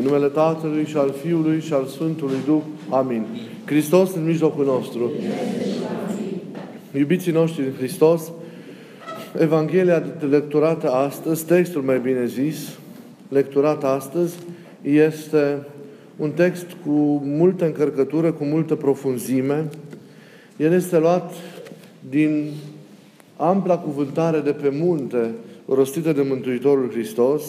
În numele Tatălui și al Fiului și al Sfântului Duh. Amin. Hristos în mijlocul nostru. Iubiții noștri în Hristos, Evanghelia lecturată astăzi, textul mai bine zis, lecturat astăzi, este un text cu multă încărcătură, cu multă profunzime. El este luat din ampla cuvântare de pe munte rostită de Mântuitorul Hristos.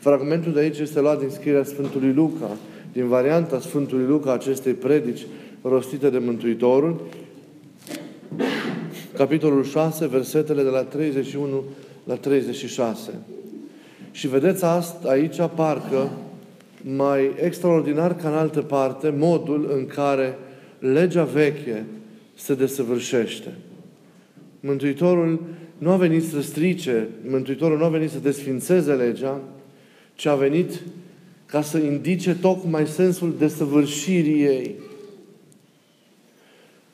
Fragmentul de aici este luat din scrierea Sfântului Luca, din varianta Sfântului Luca acestei predici rostite de Mântuitorul, capitolul 6, versetele de la 31 la 36. Și vedeți asta aici, parcă, mai extraordinar ca în altă parte, modul în care legea veche se desăvârșește. Mântuitorul nu a venit să strice, Mântuitorul nu a venit să desfințeze legea, ci a venit ca să indice tocmai sensul desăvârșirii ei.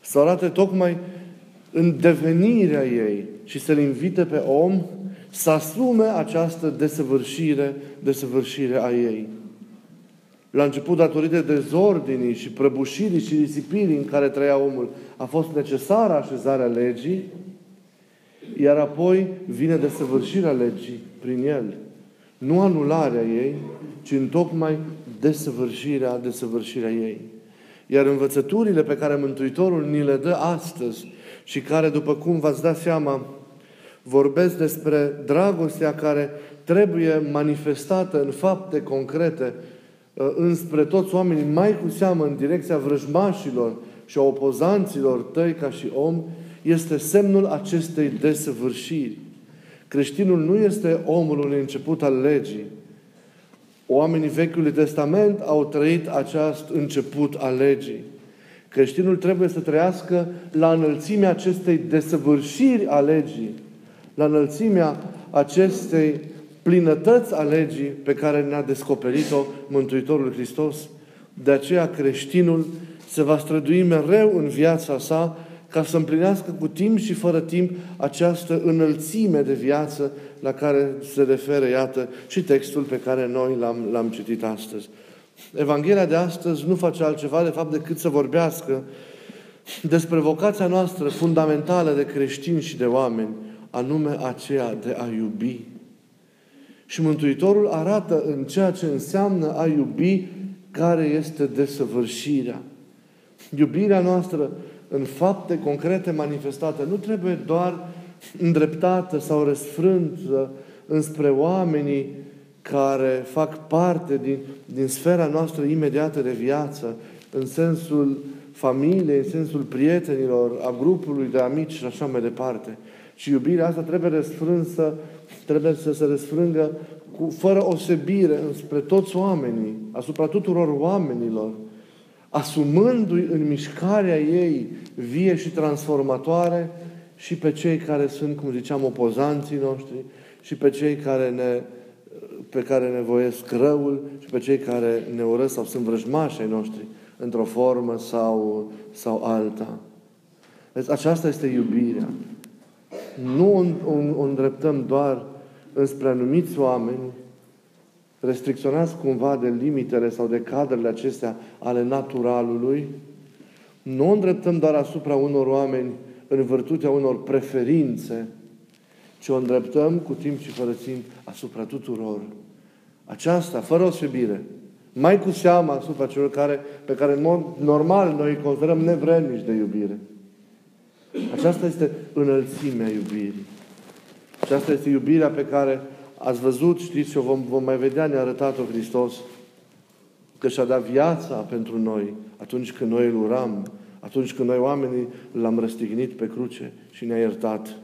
Să arate tocmai în devenirea ei și să-l invite pe om să asume această desăvârșire, desăvârșire a ei. La început, datorită dezordinii și prăbușirii și risipirii în care trăia omul, a fost necesară așezarea legii, iar apoi vine desăvârșirea legii prin el. Nu anularea ei, ci întocmai desăvârșirea, desăvârșirea ei. Iar învățăturile pe care Mântuitorul ni le dă astăzi și care, după cum v-ați dat seama, vorbesc despre dragostea care trebuie manifestată în fapte concrete uh, înspre toți oamenii, mai cu seamă în direcția vrăjmașilor și a opozanților tăi ca și om, este semnul acestei desăvârșiri. Creștinul nu este omul unui început al legii. Oamenii Vechiului Testament au trăit acest început al legii. Creștinul trebuie să trăiască la înălțimea acestei desăvârșiri a legii, la înălțimea acestei plinătăți a legii pe care ne-a descoperit-o Mântuitorul Hristos. De aceea creștinul se va strădui mereu în viața sa ca să împlinească cu timp și fără timp această înălțime de viață la care se referă, iată, și textul pe care noi l-am, l-am citit astăzi. Evanghelia de astăzi nu face altceva, de fapt, decât să vorbească despre vocația noastră fundamentală de creștini și de oameni, anume aceea de a iubi. Și Mântuitorul arată în ceea ce înseamnă a iubi care este desăvârșirea. Iubirea noastră în fapte concrete manifestate nu trebuie doar îndreptată sau răsfrântă înspre oamenii care fac parte din, din sfera noastră imediată de viață, în sensul familiei, în sensul prietenilor, a grupului de amici și așa mai departe. Și iubirea asta trebuie răsfrânsă, trebuie să se răsfrângă cu, fără osebire înspre toți oamenii, asupra tuturor oamenilor, asumându-i în mișcarea ei vie și transformatoare și pe cei care sunt, cum ziceam, opozanții noștri și pe cei care ne, pe care ne voiesc răul și pe cei care ne urăsc sau sunt vrăjmași ai noștri într-o formă sau, sau alta. Deci aceasta este iubirea. Nu o, o, o îndreptăm doar înspre anumiți oameni, restricționați cumva de limitele sau de cadrele acestea ale naturalului, nu o îndreptăm doar asupra unor oameni în virtutea unor preferințe, ci o îndreptăm cu timp și fără timp asupra tuturor. Aceasta, fără o subire, mai cu seama asupra celor care, pe care în mod normal noi îi considerăm nevrednici de iubire. Aceasta este înălțimea iubirii. Aceasta este iubirea pe care ați văzut, știți și o vom, vom mai vedea, ne-a arătat-o Hristos, că și-a dat viața pentru noi atunci când noi îl uram, atunci când noi oamenii l-am răstignit pe cruce și ne-a iertat.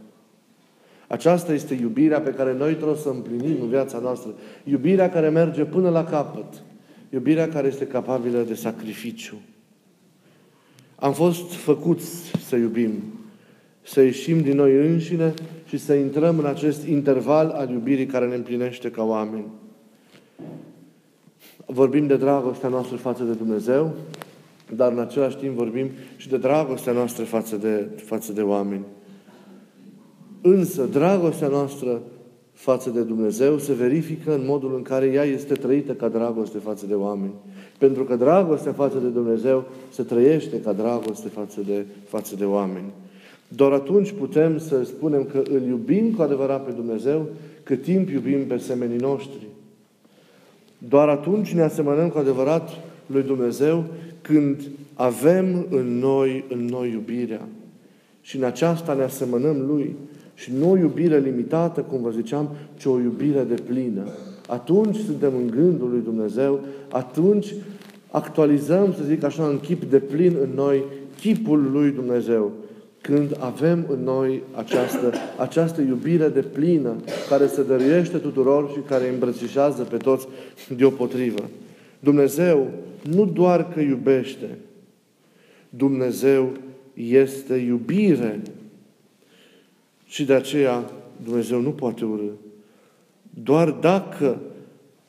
Aceasta este iubirea pe care noi trebuie să împlinim în viața noastră. Iubirea care merge până la capăt. Iubirea care este capabilă de sacrificiu. Am fost făcuți să iubim, să ieșim din noi înșine și să intrăm în acest interval al iubirii care ne împlinește ca oameni. Vorbim de dragostea noastră față de Dumnezeu, dar în același timp vorbim și de dragostea noastră față de, față de oameni. Însă, dragostea noastră față de Dumnezeu se verifică în modul în care ea este trăită ca dragoste față de oameni. Pentru că dragostea față de Dumnezeu se trăiește ca dragoste față de, față de oameni. Doar atunci putem să spunem că îl iubim cu adevărat pe Dumnezeu, cât timp iubim pe semenii noștri. Doar atunci ne asemănăm cu adevărat lui Dumnezeu când avem în noi, în noi iubirea. Și în aceasta ne asemănăm Lui. Și nu o iubire limitată, cum vă ziceam, ci o iubire de plină. Atunci suntem în gândul lui Dumnezeu, atunci actualizăm, să zic așa, în chip de plin în noi chipul lui Dumnezeu. Când avem în noi această, această iubire de plină care se dăruiește tuturor și care îmbrățișează pe toți deopotrivă. Dumnezeu nu doar că iubește, Dumnezeu este iubire. Și de aceea Dumnezeu nu poate urâ. Doar dacă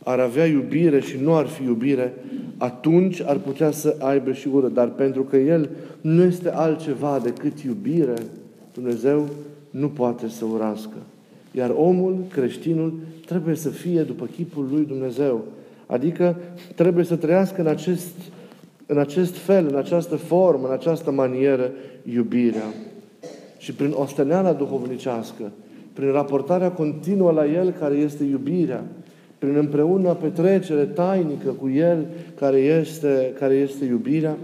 ar avea iubire și nu ar fi iubire, atunci ar putea să aibă și ură. Dar pentru că El nu este altceva decât iubire, Dumnezeu nu poate să urască. Iar omul, creștinul, trebuie să fie după chipul lui Dumnezeu. Adică trebuie să trăiască în acest, în acest fel, în această formă, în această manieră, iubirea. Și prin osteneala duhovnicească, prin raportarea continuă la El care este iubirea, prin împreună petrecere tainică cu El care este, care este iubirea,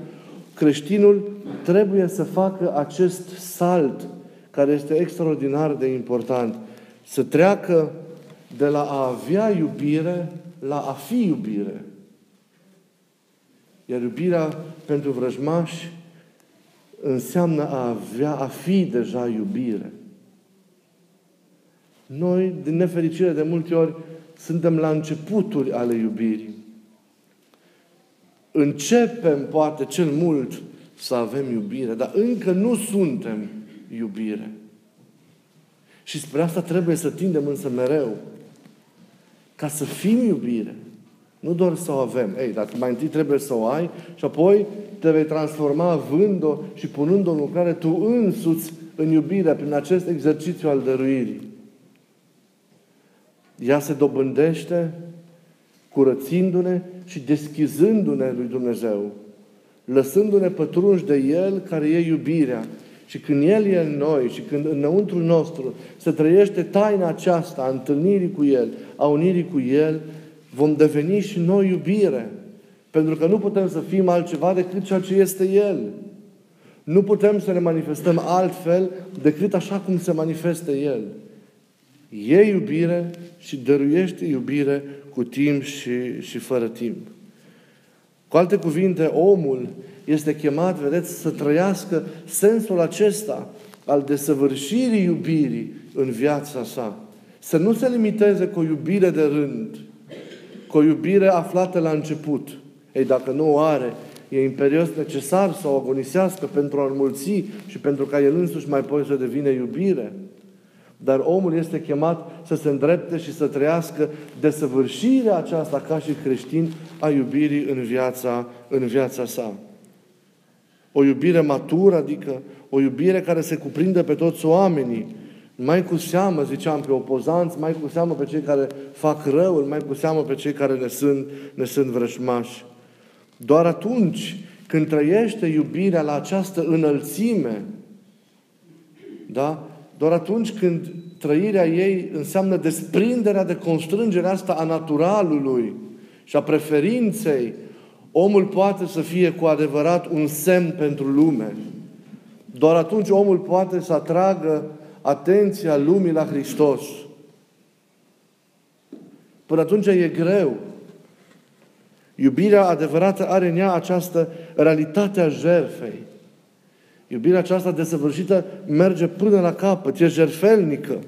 creștinul trebuie să facă acest salt care este extraordinar de important. Să treacă de la a avea iubire la a fi iubire. Iar iubirea pentru vrăjmași înseamnă a avea, a fi deja iubire. Noi, din nefericire, de multe ori, suntem la începuturi ale iubirii. Începem, poate, cel mult să avem iubire, dar încă nu suntem iubire. Și spre asta trebuie să tindem însă mereu ca să fim iubire. Nu doar să o avem. Ei, dar mai întâi trebuie să o ai și apoi te vei transforma având-o și punând-o în lucrare tu însuți în iubire prin acest exercițiu al dăruirii. Ea se dobândește curățindu-ne și deschizându-ne lui Dumnezeu, lăsându-ne pătrunși de El care e iubirea. Și când El e în noi și când înăuntru nostru se trăiește taina aceasta a întâlnirii cu El, a unirii cu El, vom deveni și noi iubire. Pentru că nu putem să fim altceva decât ceea ce este El. Nu putem să ne manifestăm altfel decât așa cum se manifestă El. E iubire și dăruiește iubire cu timp și, și fără timp. Cu alte cuvinte, omul este chemat, vedeți, să trăiască sensul acesta al desăvârșirii iubirii în viața sa. Să nu se limiteze cu o iubire de rând, cu o iubire aflată la început. Ei, dacă nu o are, e imperios necesar să o agonisească pentru a înmulți și pentru ca el însuși mai poate să devină iubire. Dar omul este chemat să se îndrepte și să trăiască desăvârșirea aceasta ca și creștin a iubirii în viața, în viața sa. O iubire matură, adică o iubire care se cuprinde pe toți oamenii, mai cu seamă, ziceam, pe opozanți, mai cu seamă pe cei care fac răul, mai cu seamă pe cei care ne sunt, ne sunt vrășmași. Doar atunci când trăiește iubirea la această înălțime, da? Doar atunci când trăirea ei înseamnă desprinderea de constrângerea asta a naturalului și a preferinței, omul poate să fie cu adevărat un semn pentru lume. Doar atunci omul poate să atragă atenția lumii la Hristos. Până atunci e greu. Iubirea adevărată are în ea această realitate a jerfei. Iubirea aceasta desăvârșită merge până la capăt, e jerfelnică.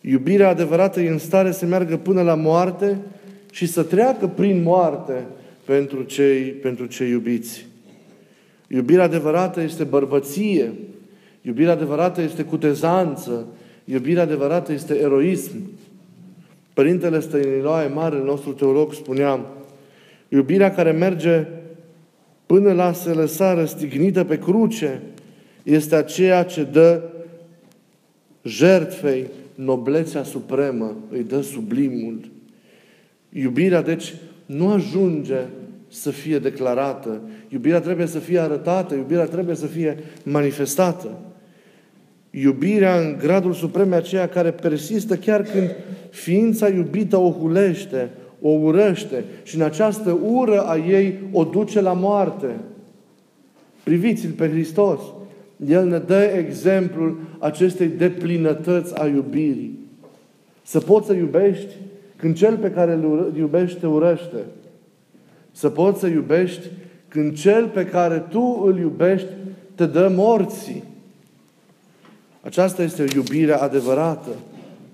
Iubirea adevărată e în stare să meargă până la moarte și să treacă prin moarte pentru cei, pentru cei iubiți. Iubirea adevărată este bărbăție, Iubirea adevărată este cutezanță. Iubirea adevărată este eroism. Părintele Stăniloae, marele nostru teolog, spunea iubirea care merge până la se lăsa răstignită pe cruce este aceea ce dă jertfei noblețea supremă, îi dă sublimul. Iubirea, deci, nu ajunge să fie declarată. Iubirea trebuie să fie arătată, iubirea trebuie să fie manifestată. Iubirea în gradul suprem e aceea care persistă chiar când ființa iubită o hulește, o urăște și în această ură a ei o duce la moarte. Priviți-l pe Hristos. El ne dă exemplul acestei deplinătăți a iubirii. Să poți să iubești când cel pe care îl iubești te urăște. Să poți să iubești când cel pe care tu îl iubești te dă morții. Aceasta este iubirea adevărată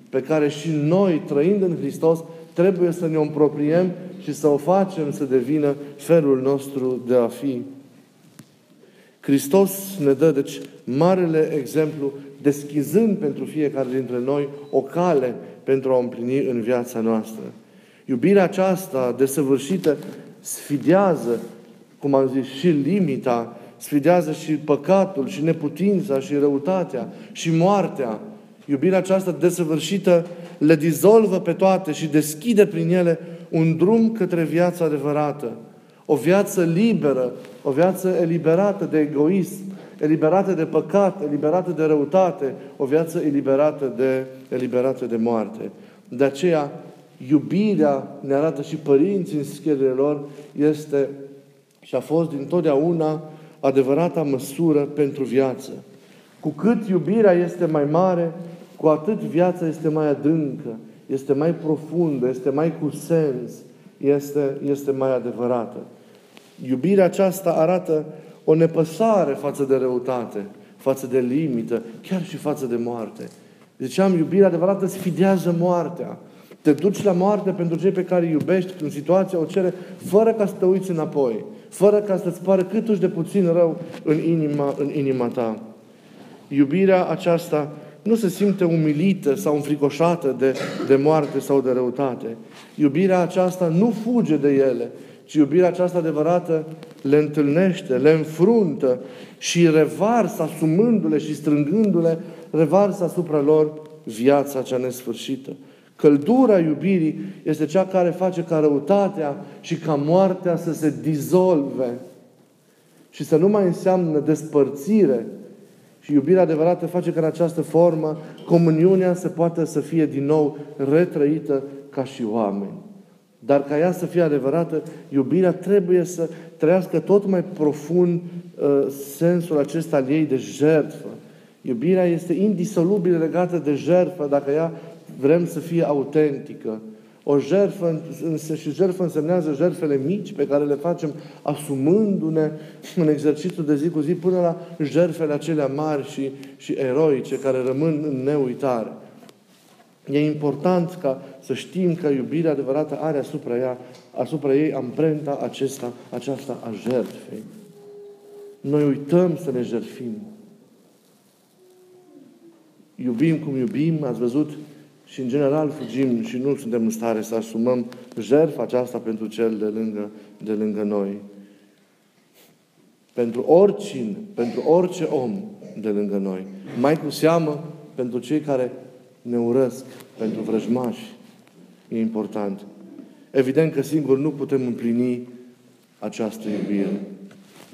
pe care și noi, trăind în Hristos, trebuie să ne o împropriem și să o facem să devină felul nostru de a fi. Hristos ne dă, deci, marele exemplu, deschizând pentru fiecare dintre noi o cale pentru a o împlini în viața noastră. Iubirea aceasta desăvârșită sfidează, cum am zis, și limita, sfidează și păcatul, și neputința, și răutatea, și moartea. Iubirea aceasta desăvârșită le dizolvă pe toate și deschide prin ele un drum către viața adevărată. O viață liberă, o viață eliberată de egoism, eliberată de păcat, eliberată de răutate, o viață eliberată de, eliberată de moarte. De aceea, iubirea, ne arată și părinții în schiele lor, este și a fost dintotdeauna adevărata măsură pentru viață. Cu cât iubirea este mai mare, cu atât viața este mai adâncă, este mai profundă, este mai cu sens, este, este mai adevărată. Iubirea aceasta arată o nepăsare față de răutate, față de limită, chiar și față de moarte. Ziceam, iubirea adevărată sfidează moartea. Te duci la moarte pentru cei pe care îi iubești când situația o cere, fără ca să te uiți înapoi, fără ca să-ți pară câtuși de puțin rău în inima, în inima ta. Iubirea aceasta nu se simte umilită sau înfricoșată de, de moarte sau de răutate. Iubirea aceasta nu fuge de ele, ci iubirea aceasta adevărată le întâlnește, le înfruntă și revarsă, asumându-le și strângându-le, revarsă asupra lor viața cea nesfârșită. Căldura iubirii este cea care face ca răutatea și ca moartea să se dizolve și să nu mai înseamnă despărțire. Și iubirea adevărată face ca în această formă comuniunea să poată să fie din nou retrăită ca și oameni. Dar ca ea să fie adevărată, iubirea trebuie să trăiască tot mai profund uh, sensul acesta al ei de jertfă. Iubirea este indisolubil legată de jertfă dacă ea vrem să fie autentică. O jertfă, și jertfă însemnează jertfele mici pe care le facem asumându-ne în exercițiul de zi cu zi până la jertfele acelea mari și, și eroice care rămân în neuitare. E important ca să știm că iubirea adevărată are asupra, ea, asupra ei amprenta acesta, aceasta a jertfei. Noi uităm să ne jertfim. Iubim cum iubim, ați văzut, și în general fugim și nu suntem în stare să asumăm jertfa aceasta pentru cel de lângă, de lângă noi. Pentru oricine, pentru orice om de lângă noi. Mai cu seamă pentru cei care ne urăsc, pentru vrăjmași. E important. Evident că singur nu putem împlini această iubire.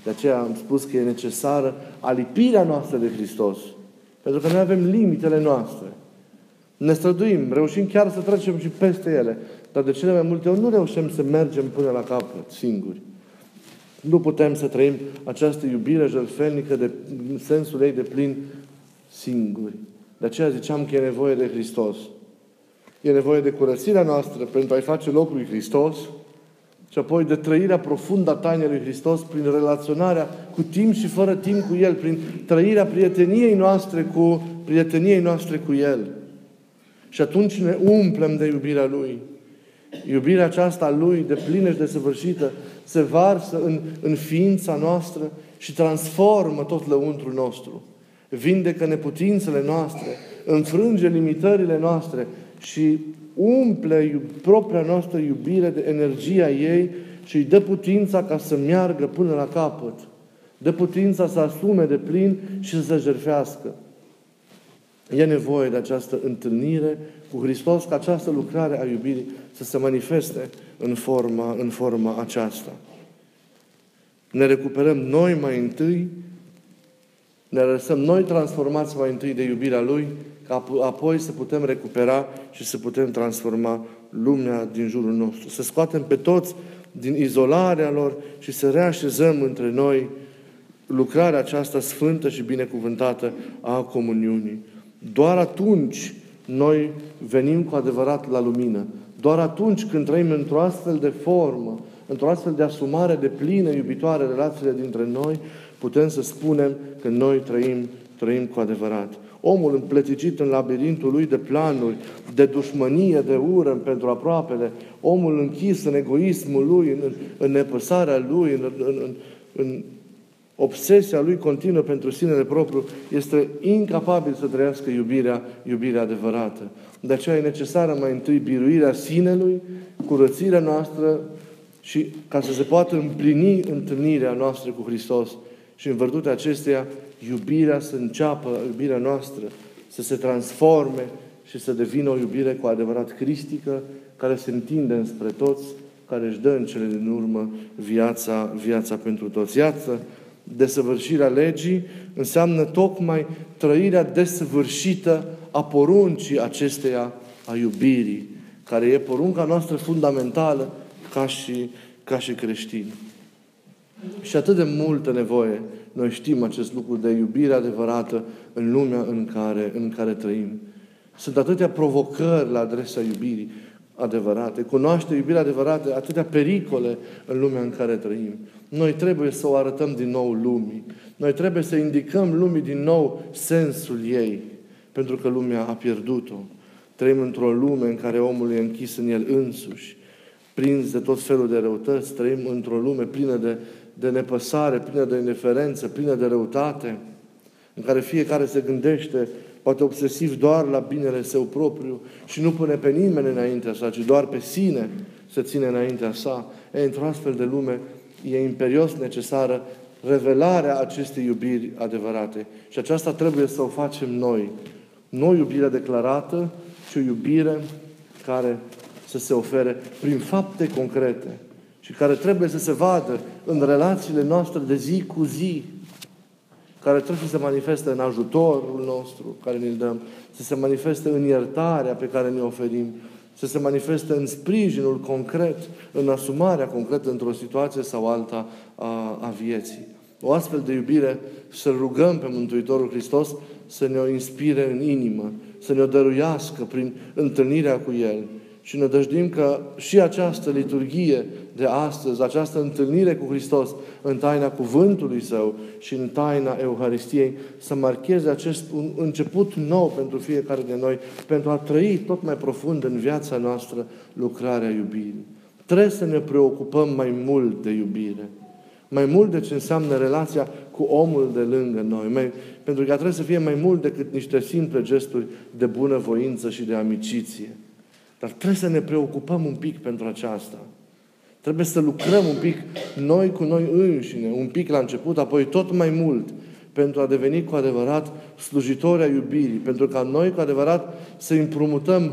De aceea am spus că e necesară alipirea noastră de Hristos. Pentru că noi avem limitele noastre. Ne străduim, reușim chiar să trecem și peste ele. Dar de cele mai multe ori nu reușim să mergem până la capăt, singuri. Nu putem să trăim această iubire jertfelnică de sensul ei de plin singuri. De aceea ziceam că e nevoie de Hristos. E nevoie de curățirea noastră pentru a-i face locul lui Hristos și apoi de trăirea profundă a tainei lui Hristos prin relaționarea cu timp și fără timp cu El, prin trăirea prieteniei noastre cu prieteniei noastre cu El. Și atunci ne umplem de iubirea Lui. Iubirea aceasta a Lui, de plină și de săvârșită, se varsă în, în ființa noastră și transformă tot lăuntrul nostru. Vindecă neputințele noastre, înfrânge limitările noastre și umple propria noastră iubire de energia ei și îi dă putința ca să meargă până la capăt. Dă putința să asume de plin și să se jerfească. E nevoie de această întâlnire cu Hristos, ca această lucrare a iubirii să se manifeste în forma, în forma aceasta. Ne recuperăm noi mai întâi, ne lăsăm noi transformați mai întâi de iubirea Lui, ca apoi să putem recupera și să putem transforma lumea din jurul nostru. Să scoatem pe toți din izolarea lor și să reașezăm între noi lucrarea aceasta sfântă și binecuvântată a comuniunii. Doar atunci noi venim cu adevărat la lumină. Doar atunci când trăim într-o astfel de formă, într-o astfel de asumare de plină, iubitoare relațiile dintre noi, putem să spunem că noi trăim, trăim cu adevărat. Omul împleticit în labirintul lui de planuri, de dușmănie, de ură pentru aproapele, omul închis în egoismul lui, în, în nepăsarea lui, în, în, în, în obsesia lui continuă pentru sinele propriu, este incapabil să trăiască iubirea, iubirea adevărată. De aceea e necesară mai întâi biruirea sinelui, curățirea noastră și ca să se poată împlini întâlnirea noastră cu Hristos. Și în vârtutea acesteia, iubirea să înceapă, iubirea noastră, să se transforme și să devină o iubire cu adevărat cristică, care se întinde înspre toți, care își dă în cele din urmă viața, viața pentru toți. Iată, desăvârșirea legii înseamnă tocmai trăirea desăvârșită a poruncii acesteia a iubirii, care e porunca noastră fundamentală ca și, ca și creștini. Și atât de multă nevoie, noi știm acest lucru de iubire adevărată în lumea în care, în care trăim. Sunt atâtea provocări la adresa iubirii adevărate, cunoaște iubirea adevărată, atâtea pericole în lumea în care trăim. Noi trebuie să o arătăm din nou lumii. Noi trebuie să indicăm lumii din nou sensul ei, pentru că lumea a pierdut-o. Trăim într-o lume în care omul e închis în el însuși, prins de tot felul de răutăți, trăim într-o lume plină de, de nepăsare, plină de indiferență, plină de răutate, în care fiecare se gândește poate obsesiv doar la binele său propriu și nu pune pe nimeni înaintea sa, ci doar pe sine se ține înaintea sa. E, într-o astfel de lume e imperios necesară revelarea acestei iubiri adevărate. Și aceasta trebuie să o facem noi. Nu o iubire declarată, ci o iubire care să se ofere prin fapte concrete și care trebuie să se vadă în relațiile noastre de zi cu zi, care trebuie să se manifeste în ajutorul nostru care ne-l dăm, să se manifeste în iertarea pe care ne oferim, să se manifeste în sprijinul concret, în asumarea concretă într-o situație sau alta a, a vieții. O astfel de iubire să rugăm pe Mântuitorul Hristos să ne o inspire în inimă, să ne o dăruiască prin întâlnirea cu El, și ne dăjdim că și această liturghie de astăzi, această întâlnire cu Hristos în taina cuvântului Său și în taina Euharistiei, să marcheze acest un început nou pentru fiecare de noi, pentru a trăi tot mai profund în viața noastră lucrarea iubirii. Trebuie să ne preocupăm mai mult de iubire. Mai mult de ce înseamnă relația cu omul de lângă noi. Mai, pentru că trebuie să fie mai mult decât niște simple gesturi de bunăvoință și de amiciție. Dar trebuie să ne preocupăm un pic pentru aceasta. Trebuie să lucrăm un pic noi cu noi înșine, un pic la început, apoi tot mai mult, pentru a deveni cu adevărat slujitori a iubirii, pentru ca noi cu adevărat să împrumutăm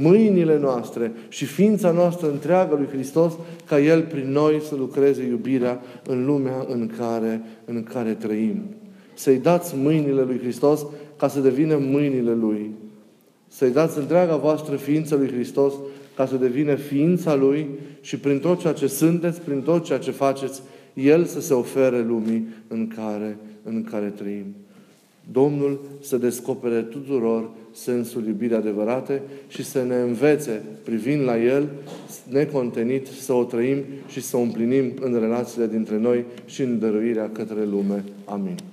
mâinile noastre și ființa noastră întreagă lui Hristos, ca El prin noi să lucreze iubirea în lumea în care, în care trăim. Să-i dați mâinile lui Hristos ca să devină mâinile Lui. Să-i dați întreaga voastră ființă lui Hristos ca să devină ființa Lui și prin tot ceea ce sunteți, prin tot ceea ce faceți, El să se ofere lumii în care, în care trăim. Domnul să descopere tuturor sensul iubirii adevărate și să ne învețe, privind la El, necontenit, să o trăim și să o împlinim în relațiile dintre noi și în dăruirea către lume. Amin.